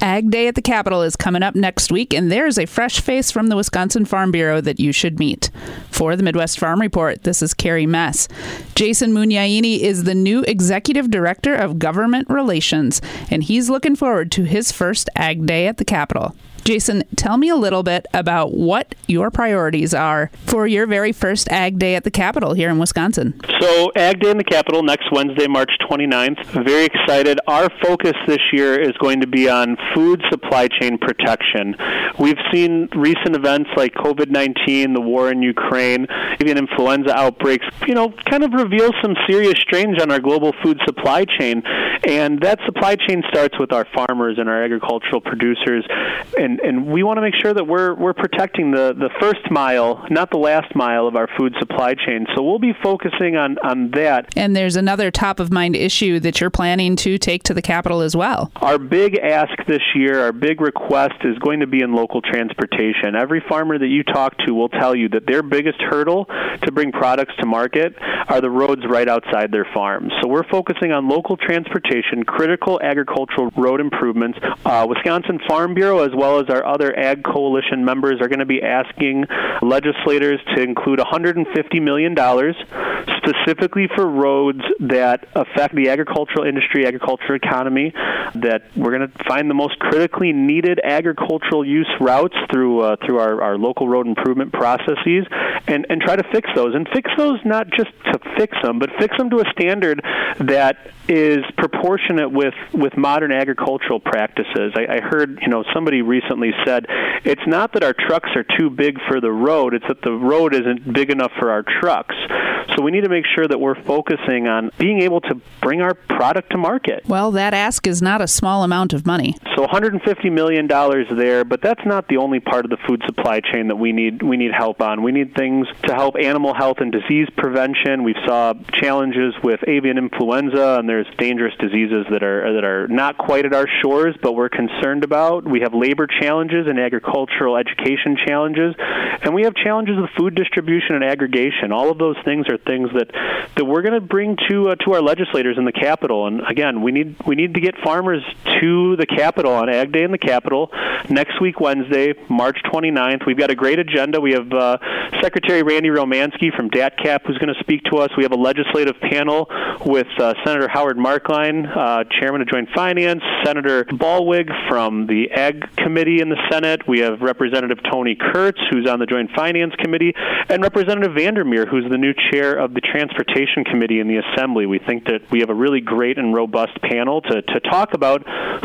Ag Day at the Capitol is coming up next week, and there's a fresh face from the Wisconsin Farm Bureau that you should meet. For the Midwest Farm Report, this is Carrie Mess. Jason Mugniani is the new Executive Director of Government Relations, and he's looking forward to his first Ag Day at the Capitol. Jason, tell me a little bit about what your priorities are for your very first Ag Day at the Capitol here in Wisconsin. So, Ag Day in the Capitol next Wednesday, March 29th. Very excited. Our focus this year is going to be on food supply chain protection. We've seen recent events like COVID 19, the war in Ukraine, even influenza outbreaks, you know, kind of reveal some serious strains on our global food supply chain. And that supply chain starts with our farmers and our agricultural producers. And and we want to make sure that we're we're protecting the the first mile, not the last mile of our food supply chain. So we'll be focusing on on that. And there's another top of mind issue that you're planning to take to the Capitol as well. Our big ask this year, our big request is going to be in local transportation. Every farmer that you talk to will tell you that their biggest hurdle to bring products to market are the roads right outside their farms. So we're focusing on local transportation, critical agricultural road improvements. Uh, Wisconsin Farm Bureau, as well as our other Ag Coalition members, are going to be asking legislators to include $150 million specifically for roads that affect the agricultural industry, agricultural economy, that we're going to find the most critically needed agricultural use routes through uh, through our, our local road improvement processes and, and try to fix those. And fix those not just to fix them, but fix them to a standard that is proportionate with, with modern agricultural practices. I, I heard, you know, somebody recently said it's not that our trucks are too big for the road, it's that the road isn't big enough for our trucks. So we need to make sure that we're focusing on being able to bring our product to market. Well, that ask is not a small amount of money. So 150 million dollars there, but that's not the only part of the food supply chain that we need we need help on. We need things to help animal health and disease prevention. We saw challenges with avian influenza and there's dangerous diseases that are that are not quite at our shores, but we're concerned about. We have labor challenges and agricultural education challenges, and we have challenges with food distribution and aggregation. All of those things are things that that we're going to bring to uh, to our legislators in the Capitol. And again, we need we need to get farmers to the Capitol on Ag Day in the Capitol next week, Wednesday, March 29th. We've got a great agenda. We have uh, Secretary Randy Romanski from DATCP who's going to speak to us. We have a legislative panel with uh, Senator Howard Marklein, uh, Chairman of Joint Finance, Senator Ballweg from the Ag Committee in the Senate. We have Representative Tony Kurtz, who's on the Joint Finance Committee, and Representative Vandermeer, who's the new chair of the Transportation Committee in the Assembly. We think that we have a really great and robust panel to, to talk about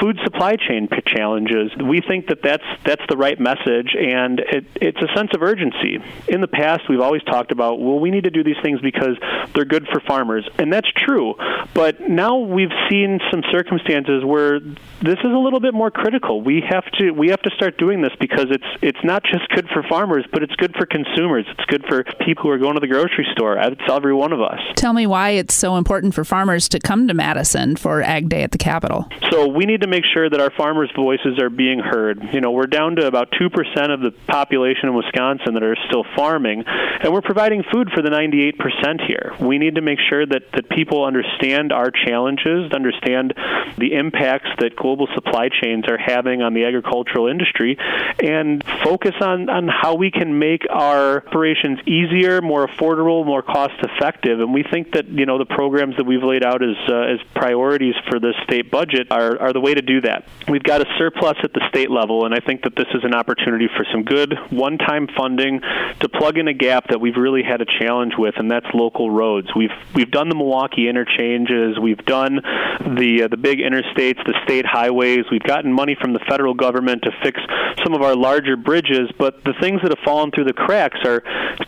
food supply chain challenges. We think that that's that's the right message, and it, it's a sense of urgency. In the past, we've always talked about well, we need to do these things because they're good for farmers, and that's true. But now we've seen some circumstances where this is a little bit more critical. We have to we have to start doing this because it's it's not just good for farmers, but it's good for consumers. It's good for people who are going to the grocery store. It's every one of us. Tell me why it's so important for farmers to come to Madison for Ag Day at the Capitol. So we need to make sure that our farmers' voices are being heard. You know, we're down to about two percent of the population in Wisconsin that are still farming, and we're providing food for the 98 percent here. We need to make sure that that people understand our challenges, understand the impacts that global supply chains are having on the agricultural industry, and focus on on how we can make our operations easier, more affordable, more cost effective. And we think that you know the programs that we've laid out as uh, as priorities for the state budget are are the way to do that. We've got a surplus at the state level, and I think that this is an opportunity for some good one-time funding to plug in a gap that we've really had a challenge with, and that's local roads. We've we've done the Milwaukee interchanges, we've done the uh, the big interstates, the state highways. We've gotten money from the federal government to fix some of our larger bridges, but the things that have fallen through the cracks are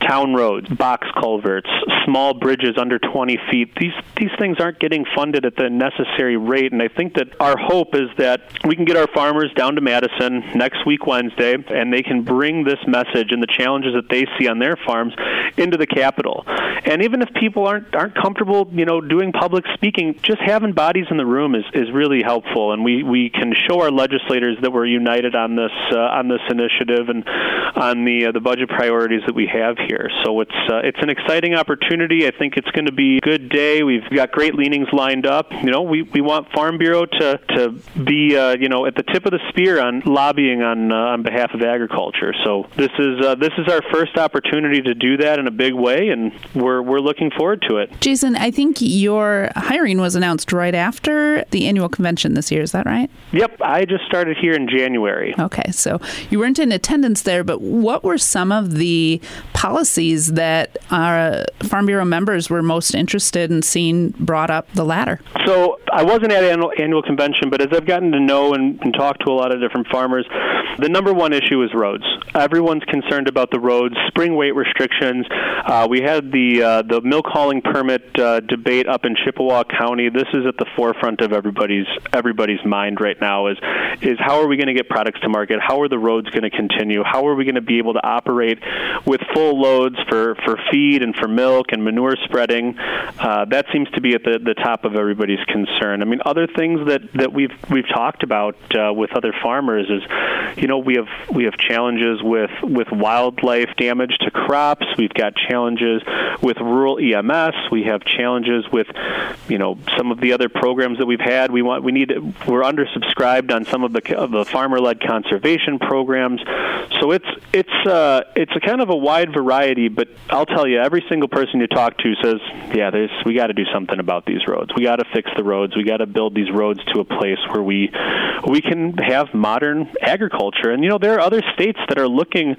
town roads, box culverts, small bridges under 20 feet. These these things aren't getting funded at the necessary rate, and I think that our hope is that we can get our farmers down to Madison next week Wednesday, and they can bring this message and the challenges that they see on their farms into the Capitol. And even if people aren't aren't comfortable, you know, doing public speaking, just having bodies in the room is, is really helpful, and we, we can show our legislators that we're united on this uh, on this initiative and on the uh, the budget priorities that we have here. So it's uh, it's an exciting opportunity. I think it's going to be a good day. We've got great leanings lined up. You know, we, we want Farm Bureau to to be uh, you know at the tip of the spear on lobbying on uh, on behalf of agriculture. So this is uh, this is our first opportunity to do that in a big way, and we're we're looking forward to it. Jason, I think your hiring was announced right after the annual convention this year. Is that right? Yep, I just started here in January. Okay, so you weren't in attendance there, but what were some of the policies that our Farm Bureau members were most interested in seeing brought up the ladder? So I wasn't at annual, annual convention, but as I've gotten to know and, and talk to a lot of different farmers, the number one issue is roads. Everyone's concerned about the roads, spring weight restrictions. Uh, we had the uh, the milk hauling permit uh, debate up in Chippewa County. This is at the forefront of everybody's everybody's mind right now. Is is how are we going to get products to market? How are the roads going to continue? How are we going to be able to operate with full loads for for feed and for milk and manure spreading? Uh, that seems to be at the, the top of everybody's concern. I mean, other things that, that we've we've talked about uh, with other farmers is, you know, we have we have challenges with with wildlife damage to crops. We've got challenges with rural EMS. We have challenges with, you know, some of the other programs that we've had. We want we need we're undersubscribed on some of the of the farmer-led conservation programs. So it's it's uh, it's a kind of a wide variety. But I'll tell you, every single person you talk to says, yeah, there's we got to do something about these roads. We got to fix the roads. We got to build these roads to a place where we we can have modern agriculture. And you know, there are other states that are looking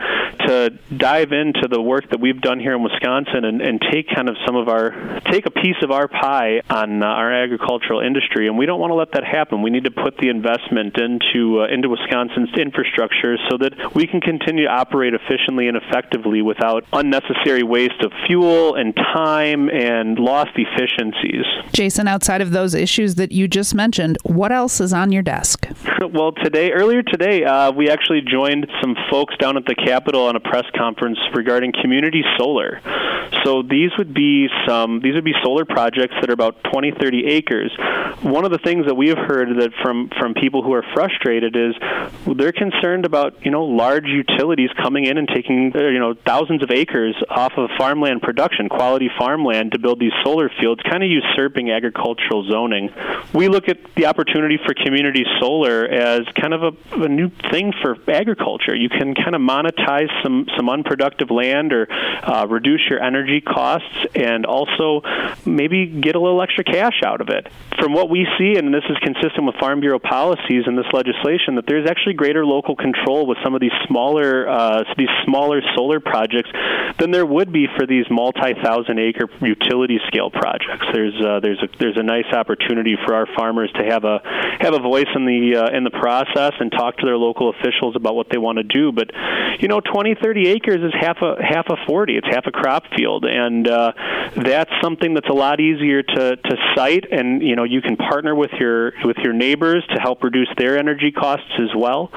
to dive into the work that we've done here in Wisconsin and, and take kind of some of our take a piece of our pie on uh, our agricultural industry. And we don't want to let that happen. We need to put the investment into uh, into Wisconsin's infrastructure so that we can continue to operate efficiently and effectively without unnecessary waste of fuel and time and lost efficiencies. Jason, outside of those issues that you just mentioned, what else is on your desk? Well, today, earlier today, uh, we actually joined some folks down at the Capitol on a press conference regarding community solar. So these would be some these would be solar projects that are about 20, 30 acres. One of the things that we have heard that from from people who are frustrated is they're concerned about you know large utilities coming in and taking uh, you know thousands of acres off of farmland production, quality farmland to build these solar fields, kind of usurping agricultural zoning. We look at the opportunity for community solar as kind of a, a new thing for agriculture. You can kind of monetize some some unproductive land or uh, reduce your energy costs, and also maybe get a little extra cash out of it. From what we see, and this is consistent with Farm Bureau policies and this legislation, that there's actually greater local control with some of these smaller uh, these smaller solar projects than there would be for these multi-thousand acre utility scale projects. There's uh, there's a there's a nice opportunity for our farmers to have a have a voice in the uh, in the process and talk to their local officials about what they want to do. But you know, 20, 30 acres is half a half a 40. It's half a crop field, and uh, that's something that's a lot easier to to site. And you know, you can partner with your with your neighbors to help reduce their energy costs as well.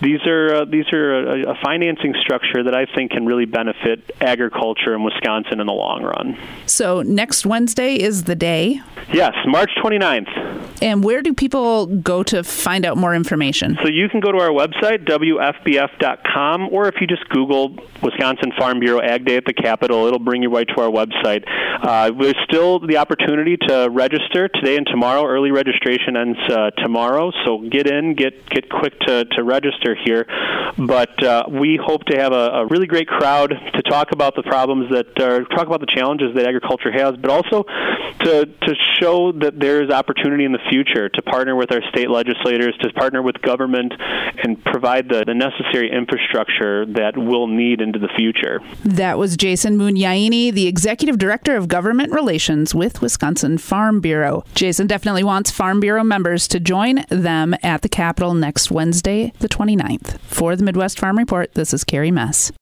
These are uh, these are a, a financing structure that I think can really benefit agriculture in Wisconsin in the long run. So next Wednesday is the day. Yes, March 29th. And where do people go to find out more information? So you can go to our website, WFBF.com, or if you just Google Wisconsin Farm Bureau Ag Day at the Capitol, it'll bring you right to our website. Uh, there's still the opportunity to register today and tomorrow. Early registration ends uh, tomorrow, so get in, get get quick to, to register here. But uh, we hope to have a, a, really great crowd to talk about the problems that, uh, talk about the challenges that agriculture has, but also to to show that there is opportunity in the future to partner with our state legislators, to partner with government and provide the, the necessary infrastructure that we'll need into the future. That was Jason Mugniani, the Executive Director of Government Relations with Wisconsin Farm Bureau. Jason definitely wants Farm Bureau members to join them at the Capitol next Wednesday, the 29th. For the Midwest Farm Report, this is Carrie Mess.